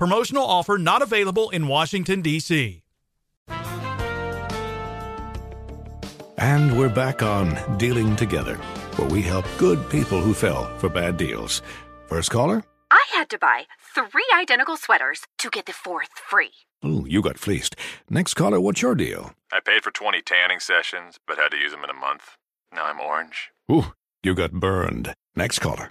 Promotional offer not available in Washington, D.C. And we're back on Dealing Together, where we help good people who fell for bad deals. First caller? I had to buy three identical sweaters to get the fourth free. Ooh, you got fleeced. Next caller, what's your deal? I paid for 20 tanning sessions, but had to use them in a month. Now I'm orange. Ooh, you got burned. Next caller.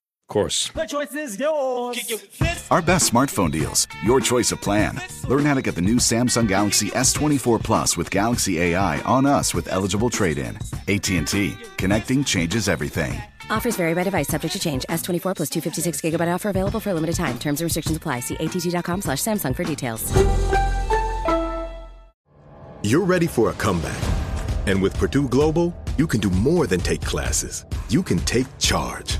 Of course. The choice is yours. Our best smartphone deals. Your choice of plan. Learn how to get the new Samsung Galaxy S24 Plus with Galaxy AI on us with eligible trade-in. AT&T. Connecting changes everything. Offers vary by device, subject to change. S24 plus 256 gigabyte offer available for a limited time. Terms and restrictions apply. See att.com slash Samsung for details. You're ready for a comeback. And with Purdue Global, you can do more than take classes. You can take charge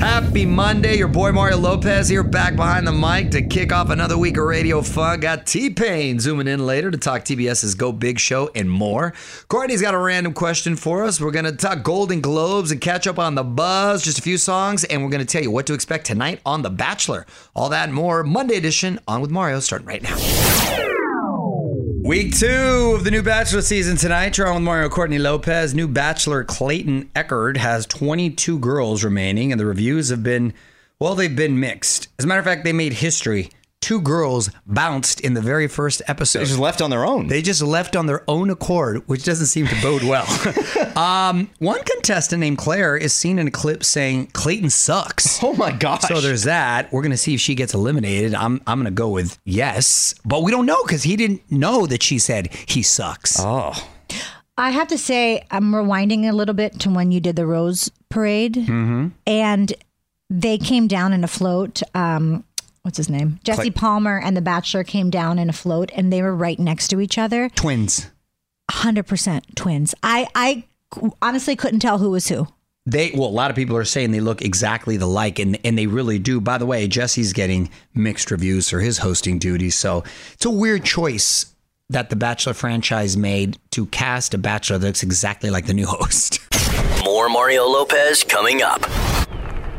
Happy Monday. Your boy Mario Lopez here back behind the mic to kick off another week of radio fun. Got T Pain zooming in later to talk TBS's Go Big Show and more. Courtney's got a random question for us. We're going to talk Golden Globes and catch up on the buzz, just a few songs, and we're going to tell you what to expect tonight on The Bachelor. All that and more. Monday edition on with Mario starting right now. Week two of the new Bachelor season tonight. You're with Mario Courtney Lopez. New Bachelor Clayton Echard has 22 girls remaining, and the reviews have been, well, they've been mixed. As a matter of fact, they made history. Two girls bounced in the very first episode. They just left on their own. They just left on their own accord, which doesn't seem to bode well. um, one contestant named Claire is seen in a clip saying Clayton sucks. Oh my gosh. So there's that. We're gonna see if she gets eliminated. I'm I'm gonna go with yes, but we don't know because he didn't know that she said he sucks. Oh. I have to say, I'm rewinding a little bit to when you did the Rose Parade, Mm-hmm. and they came down in a float. Um, what's his name? Jesse Clay- Palmer and the Bachelor came down in a float, and they were right next to each other. Twins. Hundred percent twins. I I honestly couldn't tell who was who. They well, a lot of people are saying they look exactly the like, and and they really do. By the way, Jesse's getting mixed reviews for his hosting duties, so it's a weird choice that the Bachelor franchise made to cast a Bachelor that looks exactly like the new host. More Mario Lopez coming up.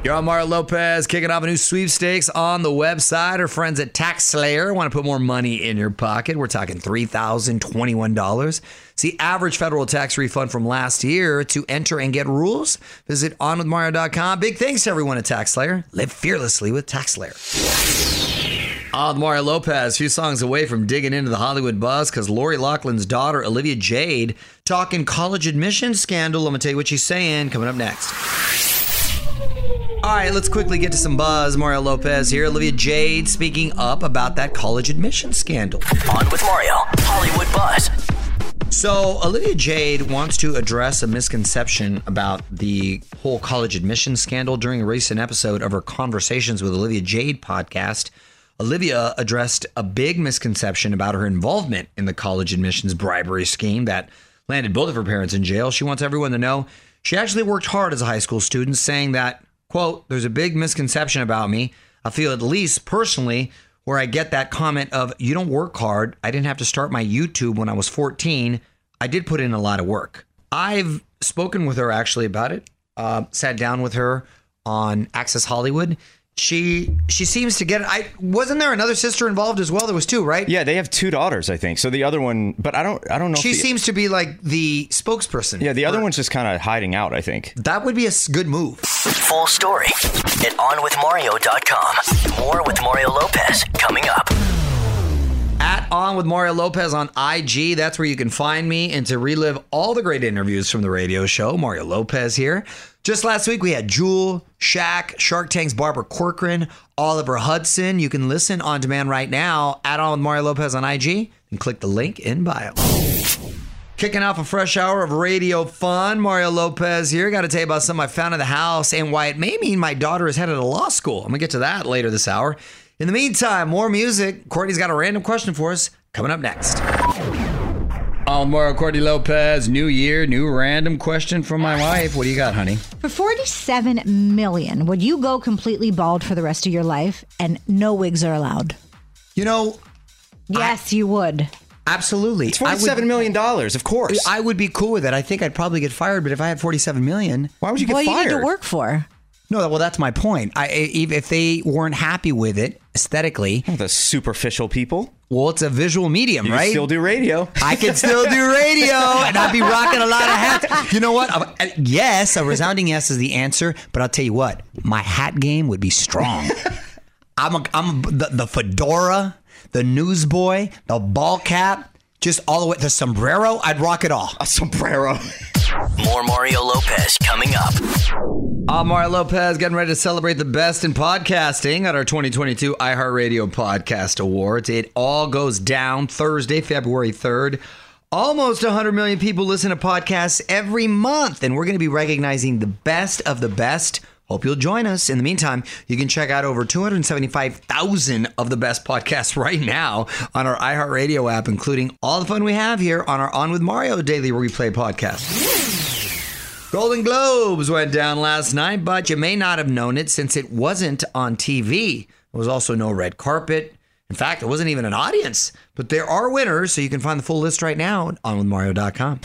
You're on Mario Lopez, kicking off a new sweepstakes on the website. Our friends at TaxSlayer want to put more money in your pocket. We're talking $3,021. It's the average federal tax refund from last year. To enter and get rules, visit onwithmario.com. Big thanks to everyone at TaxSlayer. Live fearlessly with TaxSlayer. On Mario Lopez, a few songs away from digging into the Hollywood buzz because Lori Loughlin's daughter, Olivia Jade, talking college admission scandal. I'm going to tell you what she's saying coming up next. All right, let's quickly get to some buzz. Mario Lopez here. Olivia Jade speaking up about that college admission scandal. On with Mario. Hollywood Buzz. So, Olivia Jade wants to address a misconception about the whole college admission scandal during a recent episode of her Conversations with Olivia Jade podcast. Olivia addressed a big misconception about her involvement in the college admissions bribery scheme that landed both of her parents in jail. She wants everyone to know she actually worked hard as a high school student, saying that Quote, there's a big misconception about me. I feel at least personally where I get that comment of, you don't work hard. I didn't have to start my YouTube when I was 14. I did put in a lot of work. I've spoken with her actually about it, uh, sat down with her on Access Hollywood. She she seems to get it. I wasn't there another sister involved as well. There was two, right? Yeah, they have two daughters, I think. So the other one, but I don't I don't know. She if the, seems to be like the spokesperson. Yeah, the other one's just kind of hiding out. I think that would be a good move. Full story at onwithmario.com. More with Mario Lopez coming up. On with Mario Lopez on IG. That's where you can find me and to relive all the great interviews from the radio show. Mario Lopez here. Just last week, we had Jewel, Shaq, Shark Tank's Barbara Corcoran, Oliver Hudson. You can listen on demand right now at On with Mario Lopez on IG and click the link in bio. Kicking off a fresh hour of radio fun. Mario Lopez here. Got to tell you about something I found in the house and why it may mean my daughter is headed to law school. I'm going to get to that later this hour. In the meantime, more music. Courtney's got a random question for us coming up next. On Mario Courtney Lopez, new year, new random question from my wife. What do you got, honey? For 47 million, would you go completely bald for the rest of your life and no wigs are allowed? You know, yes, you would. Absolutely. it's forty-seven million dollars. Of course, I would be cool with it. I think I'd probably get fired, but if I had 47 million, why would you get What do fired? you need to work for? No, well, that's my point. I, if if they weren't happy with it aesthetically, the superficial people. Well, it's a visual medium, You right? still do radio. I can still do radio, and I'd be rocking a lot of hats. You know what? Uh, Yes, a resounding yes is the answer. But I'll tell you what, my hat game would be strong. I'm a, I'm a, the, the fedora, the newsboy, the ball cap, just all the way the sombrero. I'd rock it all. A sombrero. More Mario Lopez coming up. I'm Mario Lopez, getting ready to celebrate the best in podcasting at our 2022 iHeartRadio Podcast Awards. It all goes down Thursday, February 3rd. Almost 100 million people listen to podcasts every month, and we're going to be recognizing the best of the best. Hope you'll join us. In the meantime, you can check out over 275,000 of the best podcasts right now on our iHeartRadio app, including all the fun we have here on our On with Mario Daily Replay podcast. Golden Globes went down last night, but you may not have known it since it wasn't on TV. There was also no red carpet. In fact, it wasn't even an audience. But there are winners, so you can find the full list right now on withmario.com.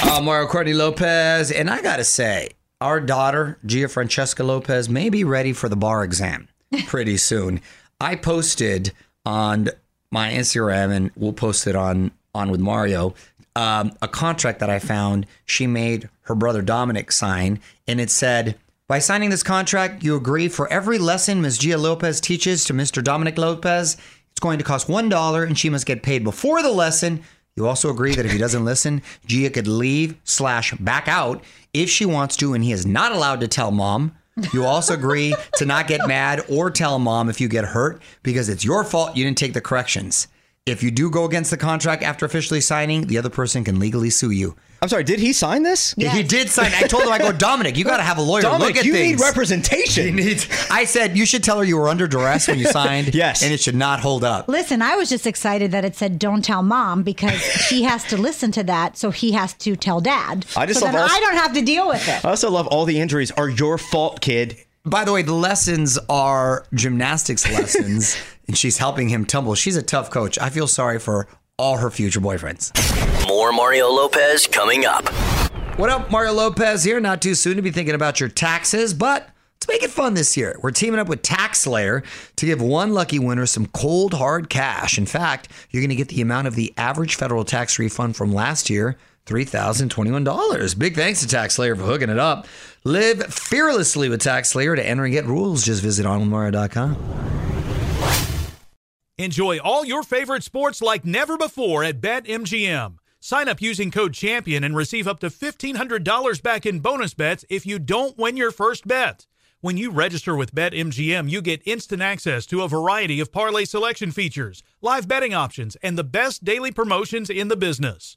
Uh, Mario Courtney Lopez, and I gotta say, our daughter, Gia Francesca Lopez, may be ready for the bar exam pretty soon. I posted on my Instagram, and we'll post it on on with Mario, um, a contract that I found she made her brother Dominic sign, and it said, "By signing this contract, you agree for every lesson Ms. Gia Lopez teaches to Mr. Dominic Lopez, it's going to cost one dollar, and she must get paid before the lesson." You also agree that if he doesn't listen, Gia could leave slash back out if she wants to, and he is not allowed to tell mom. You also agree to not get mad or tell mom if you get hurt because it's your fault you didn't take the corrections. If you do go against the contract after officially signing, the other person can legally sue you. I'm sorry. Did he sign this? He did sign. I told him, I go, Dominic, you got to have a lawyer Dominic, look at you things. need representation. He needs- I said you should tell her you were under duress when you signed. Yes. and it should not hold up. Listen, I was just excited that it said "Don't tell mom" because she has to listen to that, so he has to tell dad. I just so love then all- I don't have to deal with it. I also love all the injuries are your fault, kid. By the way, the lessons are gymnastics lessons, and she's helping him tumble. She's a tough coach. I feel sorry for all her future boyfriends. More Mario Lopez coming up. What up, Mario Lopez here. Not too soon to be thinking about your taxes, but let's make it fun this year. We're teaming up with TaxSlayer to give one lucky winner some cold, hard cash. In fact, you're going to get the amount of the average federal tax refund from last year. $3,021. Big thanks to TaxSlayer for hooking it up. Live fearlessly with TaxSlayer. To enter and get rules, just visit onwithmario.com. Enjoy all your favorite sports like never before at BetMGM. Sign up using code CHAMPION and receive up to $1,500 back in bonus bets if you don't win your first bet. When you register with BetMGM, you get instant access to a variety of parlay selection features, live betting options, and the best daily promotions in the business.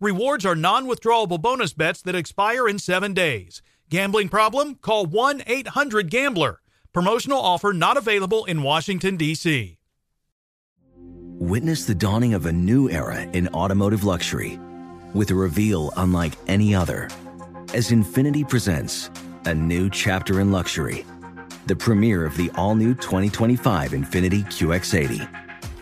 Rewards are non withdrawable bonus bets that expire in seven days. Gambling problem? Call 1 800 Gambler. Promotional offer not available in Washington, D.C. Witness the dawning of a new era in automotive luxury with a reveal unlike any other as Infiniti presents a new chapter in luxury, the premiere of the all new 2025 Infiniti QX80.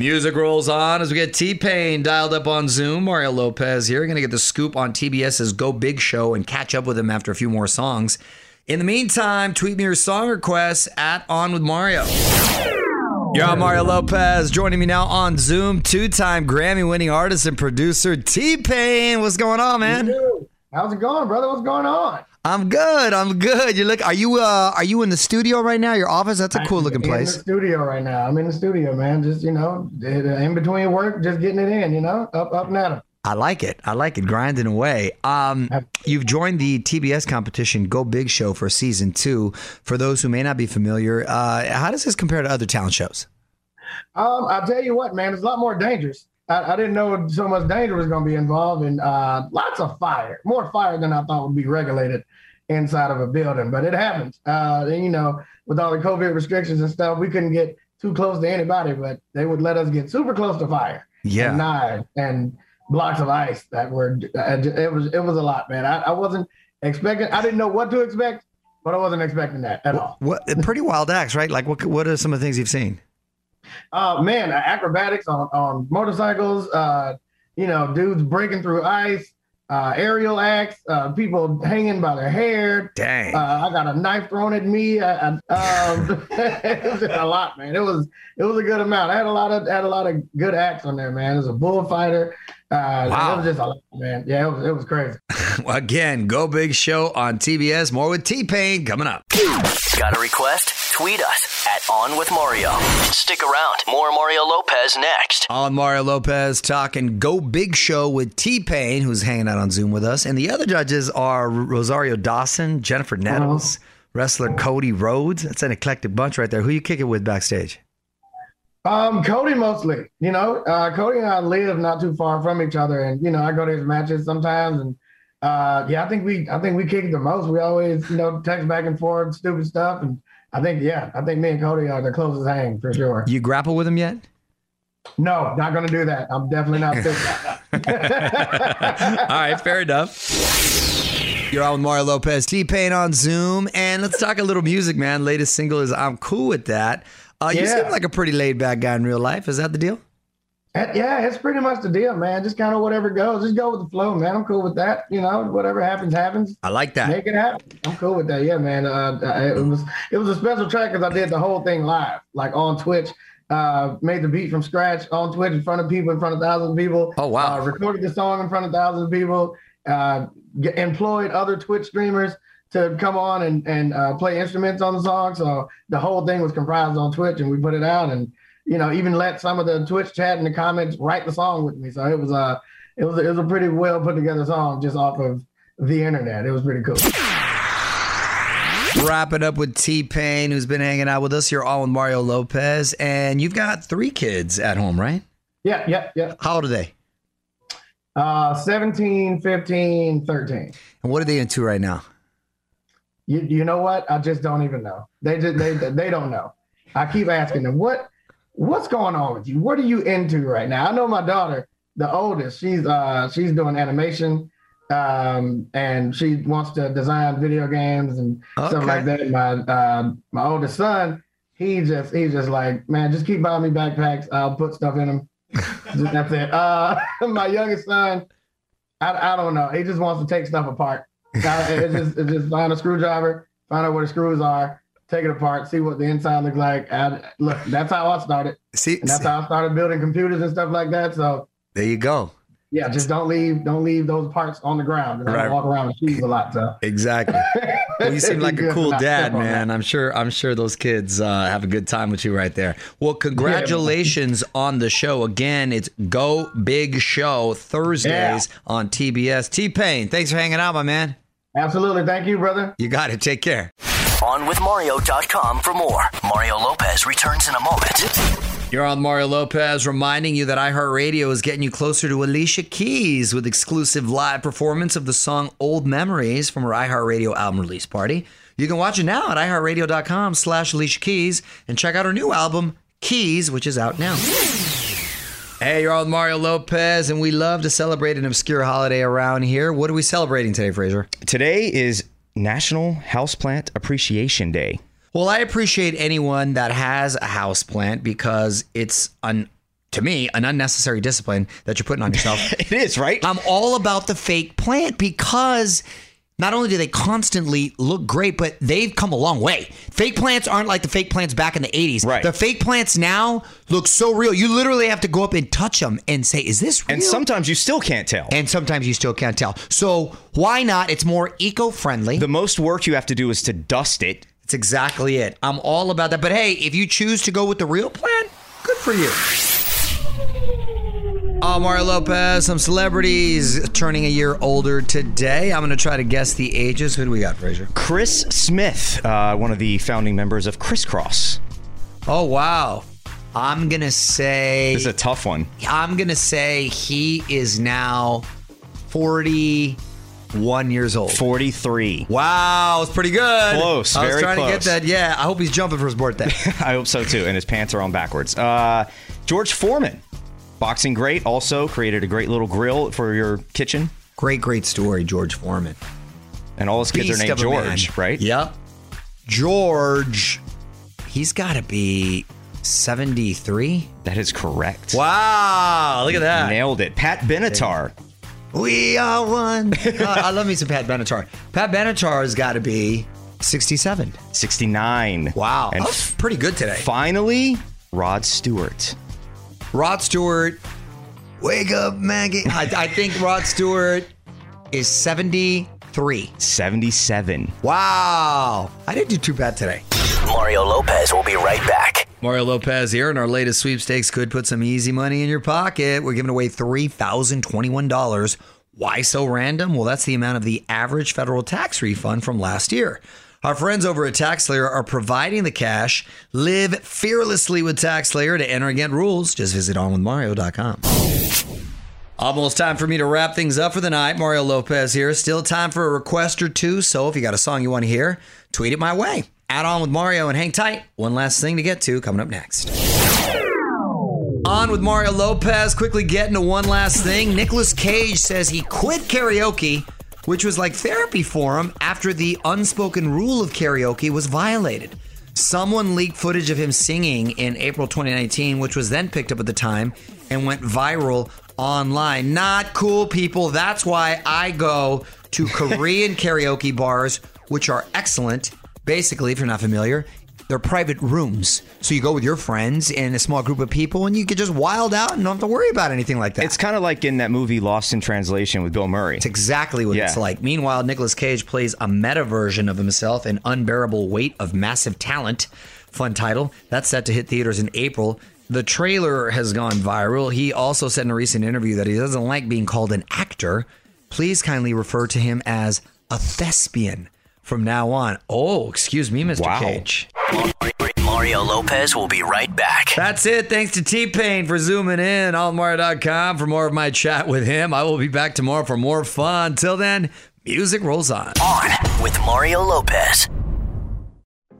Music rolls on as we get T Pain dialed up on Zoom. Mario Lopez here. Going to get the scoop on TBS's Go Big show and catch up with him after a few more songs. In the meantime, tweet me your song requests at On With Mario. You're on Mario Lopez. Joining me now on Zoom, two time Grammy winning artist and producer T Pain. What's going on, man? How's it going, brother? What's going on? I'm good. I'm good. You look. Are you? Uh, are you in the studio right now? Your office? That's a cool looking place. In the studio right now. I'm in the studio, man. Just you know, in between work, just getting it in. You know, up up and at 'em. I like it. I like it. Grinding away. Um, you've joined the TBS competition Go Big Show for season two. For those who may not be familiar, uh, how does this compare to other talent shows? Um, I'll tell you what, man. It's a lot more dangerous. I, I didn't know so much danger was going to be involved, and uh, lots of fire, more fire than I thought would be regulated inside of a building. But it happens. Uh, and, you know, with all the COVID restrictions and stuff, we couldn't get too close to anybody, but they would let us get super close to fire. Yeah. And knives and blocks of ice that were. uh, It was it was a lot, man. I, I wasn't expecting. I didn't know what to expect, but I wasn't expecting that at all. What pretty wild acts, right? Like what? What are some of the things you've seen? Uh, man, acrobatics on on motorcycles. Uh, you know, dudes breaking through ice. Uh, aerial acts, uh, people hanging by their hair. Dang. Uh, I got a knife thrown at me. I, I, um, it was a lot, man. It was it was a good amount. I had a lot of had a lot of good acts on there, man. It was a bullfighter. Uh, Wow. It was just a lot, man. Yeah, it was it was crazy. Well, again, Go Big Show on TBS. More with T Pain coming up. Got a request? Tweet us at On With Mario. Stick around. More Mario Lopez next. On Mario Lopez talking Go Big Show with T Pain, who's hanging out on Zoom with us. And the other judges are Rosario Dawson, Jennifer Nettles, wrestler Cody Rhodes. That's an eclectic bunch right there. Who you kick it with backstage? Um, Cody mostly. You know, uh, Cody and I live not too far from each other, and you know, I go to his matches sometimes, and uh, yeah, I think we I think we kick it the most. We always you know text back and forth, stupid stuff, and I think yeah, I think me and Cody are the closest hang for sure. You grapple with him yet? No, not gonna do that. I'm definitely not. All right, fair enough. You're on with Mario Lopez, T Pain on Zoom, and let's talk a little music, man. Latest single is "I'm Cool with That." Uh, You Yeah. seem like a pretty laid back guy in real life. Is that the deal? Yeah, it's pretty much the deal, man. Just kind of whatever goes. Just go with the flow, man. I'm cool with that. You know, whatever happens, happens. I like that. Make it happen. I'm cool with that. Yeah, man. Uh, it was it was a special track because I did the whole thing live, like on Twitch. Uh, made the beat from scratch on Twitch in front of people, in front of thousands of people. Oh wow! Uh, recorded the song in front of thousands of people. Uh, employed other Twitch streamers to come on and and uh, play instruments on the song. So the whole thing was comprised on Twitch, and we put it out. And you know, even let some of the Twitch chat in the comments write the song with me. So it was a, it was, it was a pretty well put together song just off of the internet. It was pretty cool. Wrap it up with T Pain, who's been hanging out with us here all with Mario Lopez. And you've got three kids at home, right? Yeah, yeah, yeah. How old are they? Uh, 17, 15, 13. And what are they into right now? You, you know what? I just don't even know. They just they they don't know. I keep asking them what what's going on with you. What are you into right now? I know my daughter, the oldest. She's uh she's doing animation, um, and she wants to design video games and stuff like that. My uh, my oldest son, he just he's just like man, just keep buying me backpacks. I'll put stuff in them. Just- That's it. Uh, my youngest son, I, I don't know. He just wants to take stuff apart. Uh, It's just, it's just find a screwdriver, find out where the screws are, take it apart, see what the inside looks like. Look, that's how I started. See, and that's how I started building computers and stuff like that. So There you go. yeah, just don't leave don't leave those parts on the ground. I Right. walk around with shoes a lot. So Exactly. Well, you seem like a cool dad, man. I'm sure. I'm sure those kids uh, have a good time with you right there. Well, congratulations on the show again. It's Go Big Show Thursdays on TBS. T Pain, thanks for hanging out, my man. Absolutely. Thank you, brother. You got it. Take care. OnWithMario.com for more. Mario Lopez returns in a moment. You're on Mario Lopez, reminding you that iHeartRadio is getting you closer to Alicia Keys with exclusive live performance of the song "Old Memories" from her iHeartRadio album release party. You can watch it now at iHeartRadio.com/slash Alicia Keys and check out her new album "Keys," which is out now. Hey, you're on Mario Lopez, and we love to celebrate an obscure holiday around here. What are we celebrating today, Fraser? Today is National Houseplant Appreciation Day. Well, I appreciate anyone that has a house plant because it's an to me an unnecessary discipline that you're putting on yourself. it is, right? I'm all about the fake plant because not only do they constantly look great, but they've come a long way. Fake plants aren't like the fake plants back in the 80s. Right. The fake plants now look so real. You literally have to go up and touch them and say, "Is this real?" And sometimes you still can't tell. And sometimes you still can't tell. So why not? It's more eco-friendly. The most work you have to do is to dust it. That's exactly it. I'm all about that. But hey, if you choose to go with the real plan, good for you. Oh, Mario Lopez, some celebrities turning a year older today. I'm going to try to guess the ages. Who do we got, Fraser? Chris Smith, uh, one of the founding members of Kris Kross. Oh, wow. I'm going to say. This is a tough one. I'm going to say he is now 41 years old. 43. Wow, it's pretty good. Close, I was very trying to get that. Yeah, I hope he's jumping for his birthday. I hope so too. And his pants are on backwards. Uh, George Foreman, boxing great, also created a great little grill for your kitchen. Great, great story, George Foreman. And all his kids Beast are named a man. George, right? Yep. George, he's got to be 73. That is correct. Wow, look at that. Nailed it. Pat Benatar. We are one. Uh, I love me some Pat Benatar. Pat Benatar's got to be 67. 69. Wow. And That's pretty good today. Finally, Rod Stewart. Rod Stewart, wake up, Maggie. I, I think Rod Stewart is 73. 77. Wow. I didn't do too bad today. Mario Lopez will be right back. Mario Lopez here, and our latest sweepstakes could put some easy money in your pocket. We're giving away $3,021. Why so random? Well, that's the amount of the average federal tax refund from last year. Our friends over at TaxSlayer are providing the cash. Live fearlessly with TaxSlayer to enter and get rules. Just visit onwithmario.com. Almost time for me to wrap things up for the night. Mario Lopez here. Still time for a request or two. So if you got a song you want to hear, tweet it my way. Add on with Mario and hang tight. One last thing to get to coming up next. On with Mario Lopez. Quickly getting to one last thing. Nicolas Cage says he quit karaoke, which was like therapy for him after the unspoken rule of karaoke was violated. Someone leaked footage of him singing in April 2019, which was then picked up at the time and went viral online. Not cool, people. That's why I go to Korean karaoke bars, which are excellent. Basically, if you're not familiar, they're private rooms. So you go with your friends and a small group of people and you can just wild out and don't have to worry about anything like that. It's kind of like in that movie Lost in Translation with Bill Murray. It's exactly what Yeah. it's like. Meanwhile, Nicolas Cage plays a meta version of himself in Unbearable Weight of Massive Talent. Fun title. That's set to hit theaters in April. The trailer has gone viral. He also said in a recent interview that he doesn't like being called an actor. Please kindly refer to him as a thespian from now on. Oh, excuse me, Mr. Cage. Mario Lopez will be right back. That's it. Thanks to T Pain for zooming in. AllMario.com for more of my chat with him. I will be back tomorrow for more fun. Till then, music rolls on. On with Mario Lopez.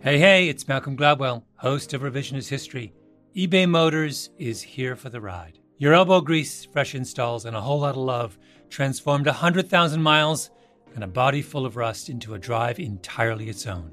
Hey, hey, it's Malcolm Gladwell, host of Revisionist History. eBay Motors is here for the ride. Your elbow grease, fresh installs, and a whole lot of love transformed 100,000 miles and a body full of rust into a drive entirely its own.